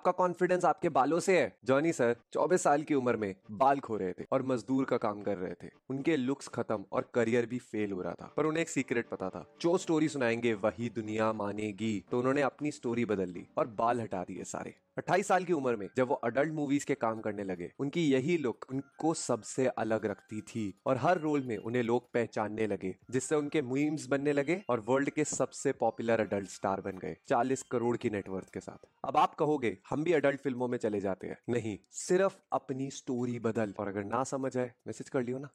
आपका कॉन्फिडेंस आपके बालों से है? जॉनी सर 24 साल की उम्र में बाल खो रहे थे और मजदूर का काम कर रहे थे। उनके लुक्स खत्म और करियर भी फेल हो रहा था। पर उन्हें एक सीक्रेट पता था। जो स्टोरी सुनाएँगे वही दुनिया मानेगी। तो उन्होंने अपनी स्टोरी बदल ली और बाल हटा दिए सारे। 28 साल की उम्र में जब वो अडल्ट मूवीज़ के काम करने लगे, उनकी यही लुक उनको सबसे अलग रखती थी और हर रोल में उन्हें लोग पहचानने लगे, जिससे उनके मीम्स बनने लगे और वर्ल्ड के सबसे पॉपुलर अडल्ट स्टार बन गए 40 करोड़ की नेटवर्थ के साथ। अब आप कहोगे, हम भी अडल्ट फ़िल्मों में चले जाते हैं। नहीं, सिर्फ़ अपनी स्टोरी बदल। और अगर ना समझ आए मैसेज कर लियो ना।